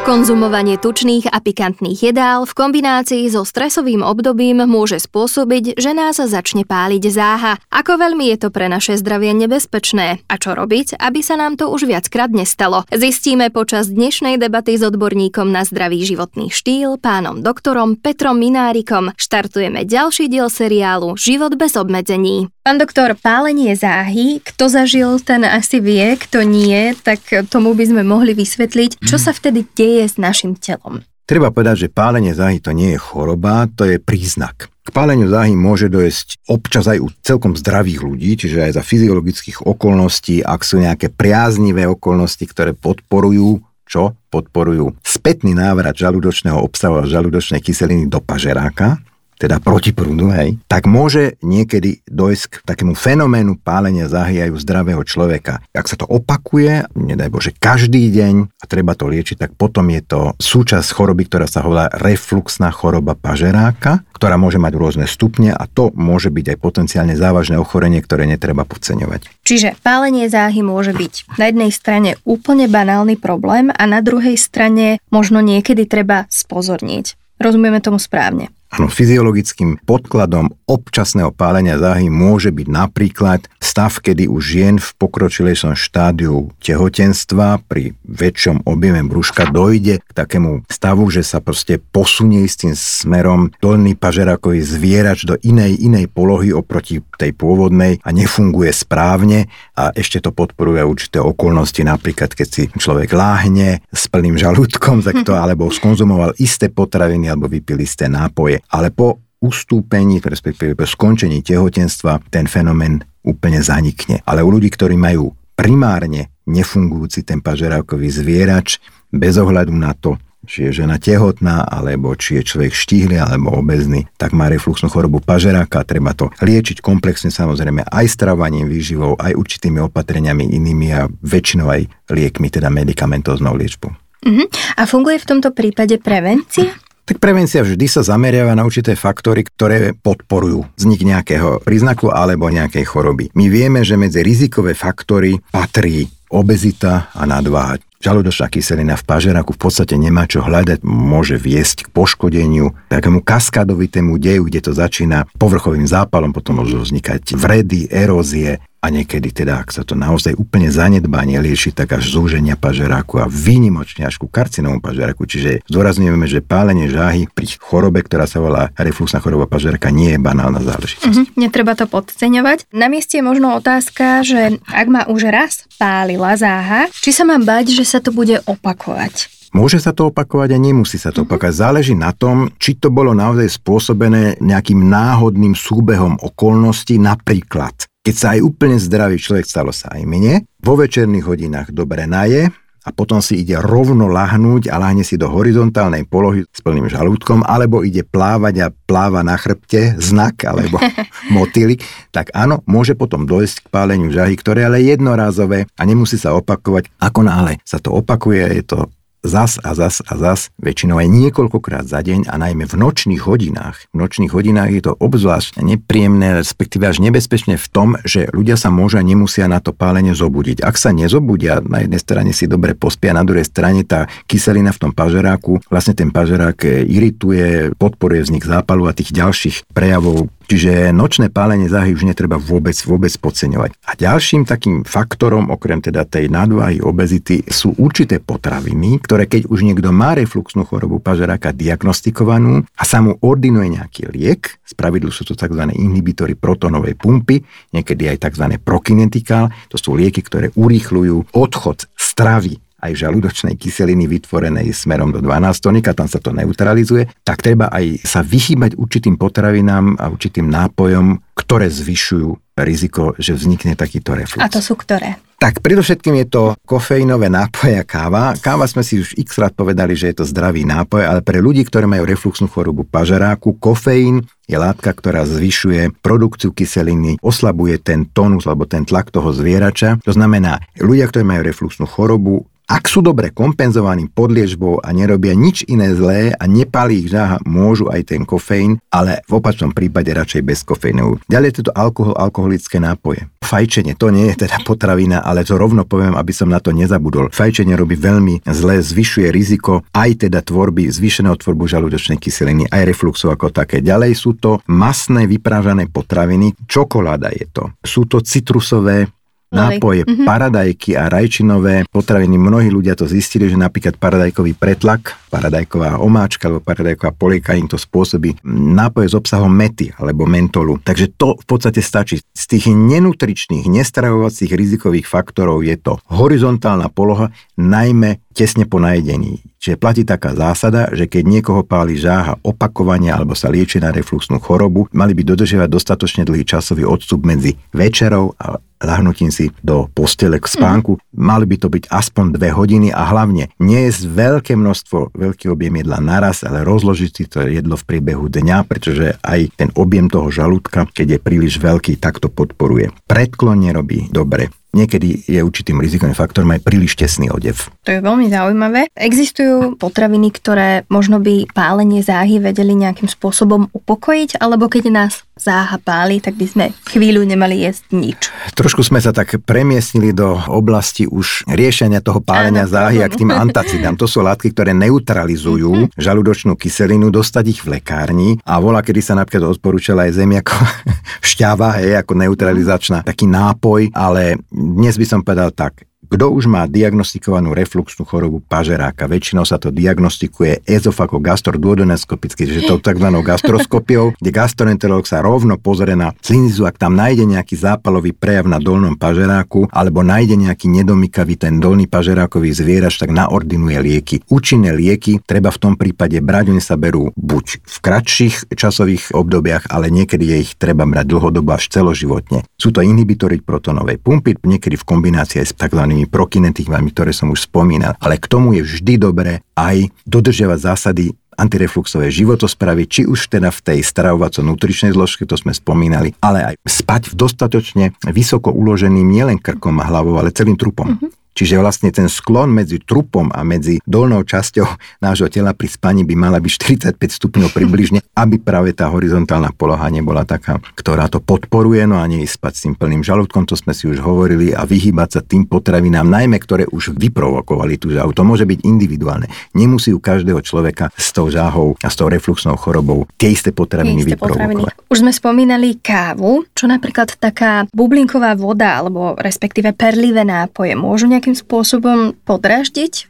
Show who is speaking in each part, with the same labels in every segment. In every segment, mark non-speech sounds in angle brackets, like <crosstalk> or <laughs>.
Speaker 1: Konzumovanie tučných a pikantných jedál v kombinácii so stresovým obdobím môže spôsobiť, že nás začne páliť záha. Ako veľmi je to pre naše zdravie nebezpečné a čo robiť, aby sa nám to už viackrát nestalo. Zistíme počas dnešnej debaty s odborníkom na zdravý životný štýl, pánom doktorom Petrom Minárikom. Štartujeme ďalší diel seriálu Život bez obmedzení. Pán doktor, pálenie záhy, kto zažil, ten asi vie, kto nie, tak tomu by sme mohli vysvetliť, čo sa vtedy deje s našim telom.
Speaker 2: Treba povedať, že pálenie záhy to nie je choroba, to je príznak. K páleniu záhy môže dojsť občas aj u celkom zdravých ľudí, čiže aj za fyziologických okolností, ak sú nejaké priaznivé okolnosti, ktoré podporujú čo podporujú spätný návrat žalúdočného obsahu a žalúdočnej kyseliny do pažeráka, teda proti prúdu, hej, tak môže niekedy dojsť k takému fenoménu pálenia záhy aj u zdravého človeka. Ak sa to opakuje, nedaj Bože, každý deň a treba to liečiť, tak potom je to súčasť choroby, ktorá sa volá refluxná choroba pažeráka, ktorá môže mať rôzne stupne a to môže byť aj potenciálne závažné ochorenie, ktoré netreba podceňovať.
Speaker 1: Čiže pálenie záhy môže byť na jednej strane úplne banálny problém a na druhej strane možno niekedy treba spozorniť. Rozumieme tomu správne.
Speaker 2: Áno, fyziologickým podkladom občasného pálenia záhy môže byť napríklad stav, kedy už žien v pokročilejšom štádiu tehotenstva pri väčšom objeme brúška dojde k takému stavu, že sa proste posunie s tým smerom dolný pažerákový zvierač do inej inej polohy oproti tej pôvodnej a nefunguje správne. A ešte to podporuje určité okolnosti, napríklad keď si človek láhne s plným žalúdkom, tak to <laughs> alebo skonzumoval isté potraviny alebo vypil isté nápoje ale po ustúpení, respektíve po skončení tehotenstva ten fenomén úplne zanikne. Ale u ľudí, ktorí majú primárne nefungujúci ten pažerávkový zvierač, bez ohľadu na to, či je žena tehotná, alebo či je človek štíhly alebo obezný, tak má refluxnú chorobu pažeráka. Treba to liečiť komplexne samozrejme aj stravaním, výživou, aj určitými opatreniami inými a väčšinou aj liekmi, teda medicamentóznou liečbou.
Speaker 1: Uh-huh. A funguje v tomto prípade prevencia?
Speaker 2: Tak prevencia vždy sa zameriava na určité faktory, ktoré podporujú vznik nejakého príznaku alebo nejakej choroby. My vieme, že medzi rizikové faktory patrí obezita a nadváha. Žalúdočná kyselina v pažeraku v podstate nemá čo hľadať, môže viesť k poškodeniu, takému kaskadovitému deju, kde to začína povrchovým zápalom, potom môžu vznikať vredy, erózie, a niekedy teda, ak sa to naozaj úplne zanedbanie lieši, tak až zúženia pažeráku a výnimočne až ku karcinomu pažeráku. Čiže zdôrazňujeme, že pálenie žáhy pri chorobe, ktorá sa volá refluxná choroba pažeráka, nie je banálna záležitosť.
Speaker 1: Mm-hmm, netreba to podceňovať. Na mieste je možno otázka, že ak ma už raz pálila záha, či sa mám bať, že sa to bude opakovať?
Speaker 2: Môže sa to opakovať a nemusí sa to mhm. opakovať. Záleží na tom, či to bolo naozaj spôsobené nejakým náhodným súbehom okolností, napríklad keď sa aj úplne zdravý človek stalo sa aj mne, vo večerných hodinách dobre naje a potom si ide rovno lahnúť a lahne si do horizontálnej polohy s plným žalúdkom, alebo ide plávať a pláva na chrbte, znak alebo <laughs> motýlik, tak áno, môže potom dojsť k páleniu žahy, ktoré ale je jednorázové a nemusí sa opakovať. Ako náhle sa to opakuje, je to zas a zas a zas, väčšinou aj niekoľkokrát za deň a najmä v nočných hodinách. V nočných hodinách je to obzvlášť nepríjemné, respektíve až nebezpečné v tom, že ľudia sa môžu nemusia na to pálenie zobudiť. Ak sa nezobudia, na jednej strane si dobre pospia, na druhej strane tá kyselina v tom pažeráku, vlastne ten pažerák irituje, podporuje vznik zápalu a tých ďalších prejavov Čiže nočné pálenie záhy už netreba vôbec, vôbec podceňovať. A ďalším takým faktorom, okrem teda tej nadváhy, obezity, sú určité potraviny, ktoré keď už niekto má refluxnú chorobu pažeráka diagnostikovanú a sa mu ordinuje nejaký liek, spravidlu sú to tzv. inhibitory protonovej pumpy, niekedy aj tzv. prokinetikál, to sú lieky, ktoré urýchľujú odchod stravy aj žalúdočnej kyseliny vytvorenej smerom do 12 tonika, tam sa to neutralizuje, tak treba aj sa vychýbať určitým potravinám a určitým nápojom, ktoré zvyšujú riziko, že vznikne takýto reflux.
Speaker 1: A to sú ktoré?
Speaker 2: Tak predovšetkým je to kofeínové nápoje a káva. Káva sme si už x rád povedali, že je to zdravý nápoj, ale pre ľudí, ktorí majú refluxnú chorobu pažeráku, kofeín je látka, ktorá zvyšuje produkciu kyseliny, oslabuje ten tónus alebo ten tlak toho zvierača. To znamená, ľudia, ktorí majú refluxnú chorobu, Ak sú dobre kompenzovaní podliežbou a nerobia nič iné zlé a nepálí ich žáha, môžu aj ten kofeín, ale v opačnom prípade radšej bez kofeínu. Ďalej je to alkohol, alkoholické nápoje. Fajčenie, to nie je teda potravina, ale to rovno poviem, aby som na to nezabudol. Fajčenie robí veľmi zle, zvyšuje riziko aj teda tvorby, zvýšeného tvorbu žalúdočnej kyseliny, aj refluxu ako také. Ďalej sú to masné vyprážané potraviny, čokoláda je to. Sú to citrusové nápoje, mm-hmm. paradajky a rajčinové potraviny. Mnohí ľudia to zistili, že napríklad paradajkový pretlak, paradajková omáčka alebo paradajková polieka im to spôsobí nápoje s obsahom mety alebo mentolu. Takže to v podstate stačí. Z tých nenutričných, nestravovacích rizikových faktorov je to horizontálna poloha, najmä tesne po najedení. Čiže platí taká zásada, že keď niekoho páli žáha opakovania alebo sa lieči na refluxnú chorobu, mali by dodržiavať dostatočne dlhý časový odstup medzi večerou a lahnutím si do postele k spánku. Mm. Mali by to byť aspoň dve hodiny a hlavne nie je veľké množstvo, veľký objem jedla naraz, ale rozložiť si to jedlo v priebehu dňa, pretože aj ten objem toho žalúdka, keď je príliš veľký, tak to podporuje. Predklon nerobí dobre niekedy je určitým rizikovým faktorom aj príliš tesný odev.
Speaker 1: To je veľmi zaujímavé. Existujú potraviny, ktoré možno by pálenie záhy vedeli nejakým spôsobom upokojiť, alebo keď nás záha páli, tak by sme chvíľu nemali jesť nič.
Speaker 2: Trošku sme sa tak premiestnili do oblasti už riešenia toho pálenia Áno, záhy a k tým antacidám. To sú látky, ktoré neutralizujú mm-hmm. žalúdočnú kyselinu, dostať ich v lekárni a volá, kedy sa napríklad odporúčala aj ako <laughs> šťava, hej, ako neutralizačná taký nápoj, ale dnes by som povedal tak, kto už má diagnostikovanú refluxnú chorobu pažeráka, väčšinou sa to diagnostikuje ezofagogastroduodenoskopicky, čiže to tzv. gastroskopiou, <laughs> kde gastroenterolog sa rovno pozrie na slinizu, ak tam nájde nejaký zápalový prejav na dolnom pažeráku, alebo nájde nejaký nedomykavý ten dolný pažerákový zvierač, tak naordinuje lieky. Účinné lieky treba v tom prípade brať, oni sa berú buď v kratších časových obdobiach, ale niekedy je ich treba brať dlhodobo až celoživotne. Sú to inhibitory protonovej pumpy, niekedy v kombinácii s tzv tými prokinetikvami, ktoré som už spomínal. Ale k tomu je vždy dobré aj dodržiavať zásady antirefluxové životospravy, či už teda v tej stravovaco-nutričnej zložke, to sme spomínali, ale aj spať v dostatočne vysoko uloženým nielen krkom a hlavou, ale celým trupom. Mm-hmm. Čiže vlastne ten sklon medzi trupom a medzi dolnou časťou <laughs> nášho tela pri spaní by mala byť 45 stupňov približne, <laughs> aby práve tá horizontálna poloha nebola taká, ktorá to podporuje, no a nie spať s tým plným žalúdkom, to sme si už hovorili, a vyhybať sa tým potravinám, najmä ktoré už vyprovokovali tú žahu. To môže byť individuálne. Nemusí u každého človeka s tou žáhou a s tou refluxnou chorobou tie isté potraviny tie isté vyprovokovať. Potraviny.
Speaker 1: Už sme spomínali kávu, čo napríklad taká bublinková voda alebo respektíve perlivé nápoje môžu nejakým spôsobom podraždiť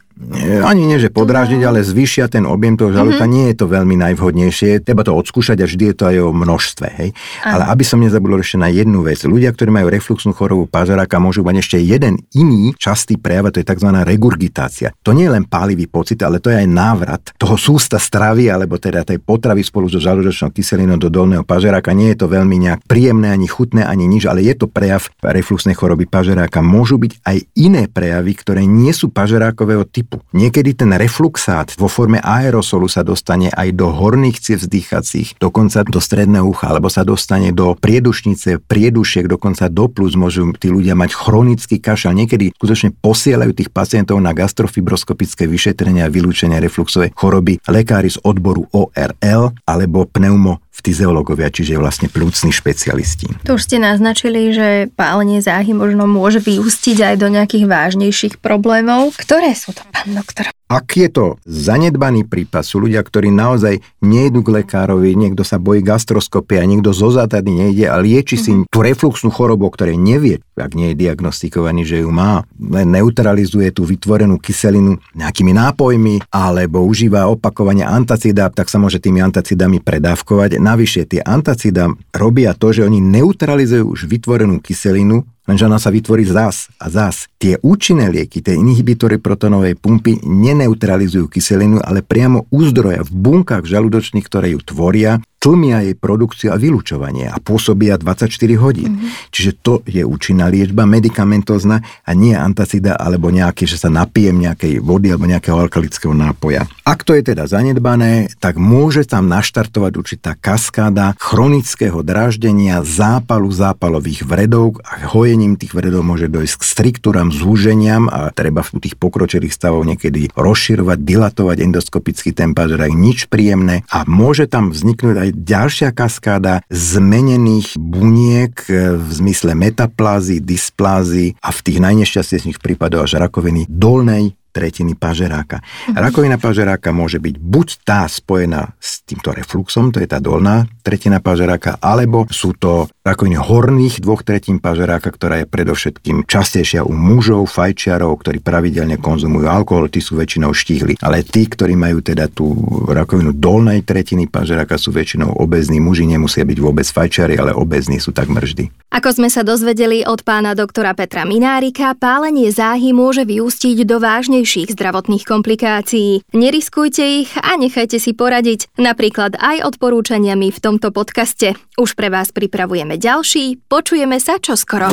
Speaker 2: ani nie, že podráždiť, ale zvýšia ten objem toho žalúdka. Mm-hmm. Nie je to veľmi najvhodnejšie. Treba to odskúšať a vždy je to aj o množstve. Hej? Ale aby som nezabudol ešte na jednu vec. Ľudia, ktorí majú refluxnú chorobu pažeráka, môžu mať ešte jeden iný častý prejav, to je tzv. regurgitácia. To nie je len pálivý pocit, ale to je aj návrat toho sústa stravy, alebo teda tej potravy spolu so žalúdočnou kyselinou do dolného pažeráka. Nie je to veľmi nejak príjemné, ani chutné, ani nič, ale je to prejav refluxnej choroby pažeráka. Môžu byť aj iné prejavy, ktoré nie sú pažerákového typu typu. Niekedy ten refluxát vo forme aerosolu sa dostane aj do horných ciev vzdýchacích, dokonca do stredného ucha, alebo sa dostane do priedušnice, priedušiek, dokonca do plus. Môžu tí ľudia mať chronický kašel. Niekedy skutočne posielajú tých pacientov na gastrofibroskopické vyšetrenia a vylúčenia refluxovej choroby lekári z odboru ORL alebo pneumo fyziológovia, čiže vlastne plúcni špecialisti.
Speaker 1: To už ste naznačili, že pálenie záhy možno môže vyústiť aj do nejakých vážnejších problémov. Ktoré sú to, pán doktor?
Speaker 2: Ak je to zanedbaný prípad, sú ľudia, ktorí naozaj nejdu k lekárovi, niekto sa bojí gastroskopie a niekto zo zátady nejde a lieči si mm-hmm. tú refluxnú chorobu, ktorej nevie, ak nie je diagnostikovaný, že ju má, len neutralizuje tú vytvorenú kyselinu nejakými nápojmi alebo užíva opakovane antacida, tak sa môže tými antacidami predávkovať. Navyše tie antacida robia to, že oni neutralizujú už vytvorenú kyselinu lenže ona sa vytvorí zás a zás. Tie účinné lieky, tie inhibitory protonovej pumpy neneutralizujú kyselinu, ale priamo u zdroja v bunkách žalúdočných, ktoré ju tvoria, tlmia jej produkciu a vylúčovanie a pôsobia 24 hodín. Mm-hmm. Čiže to je účinná liečba, medikamentozná a nie antacida alebo nejaké, že sa napijem nejakej vody alebo nejakého alkalického nápoja. Ak to je teda zanedbané, tak môže tam naštartovať určitá kaskáda chronického dráždenia, zápalu zápalových vredov a hojením tých vredov môže dojsť k striktúram, zúženiam a treba v tých pokročilých stavov niekedy rozširovať, dilatovať endoskopický ten pažerák, nič príjemné a môže tam vzniknúť aj ďalšia kaskáda zmenených buniek e, v zmysle metaplázy, dysplázy a v tých najnešťastnejších prípadoch až rakoviny dolnej tretiny pažeráka. Rakovina pažeráka môže byť buď tá spojená s týmto refluxom, to je tá dolná tretina pažeráka, alebo sú to rakoviny horných dvoch tretín pažeráka, ktorá je predovšetkým častejšia u mužov, fajčiarov, ktorí pravidelne konzumujú alkohol, tí sú väčšinou štíhli. Ale tí, ktorí majú teda tú rakovinu dolnej tretiny pažeráka, sú väčšinou obezní. Muži nemusia byť vôbec fajčiari, ale obezní sú takmer vždy.
Speaker 1: Ako sme sa dozvedeli od pána doktora Petra Minárika, pálenie záhy môže vyústiť do vážnejších zdravotných komplikácií. Neriskujte ich a nechajte si poradiť, napríklad aj odporúčaniami v tomto podcaste. Už pre vás pripravujeme ďalší, počujeme sa čoskoro.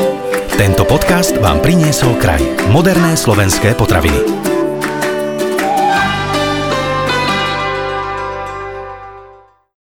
Speaker 3: Tento podcast vám priniesol kraj. Moderné slovenské potraviny.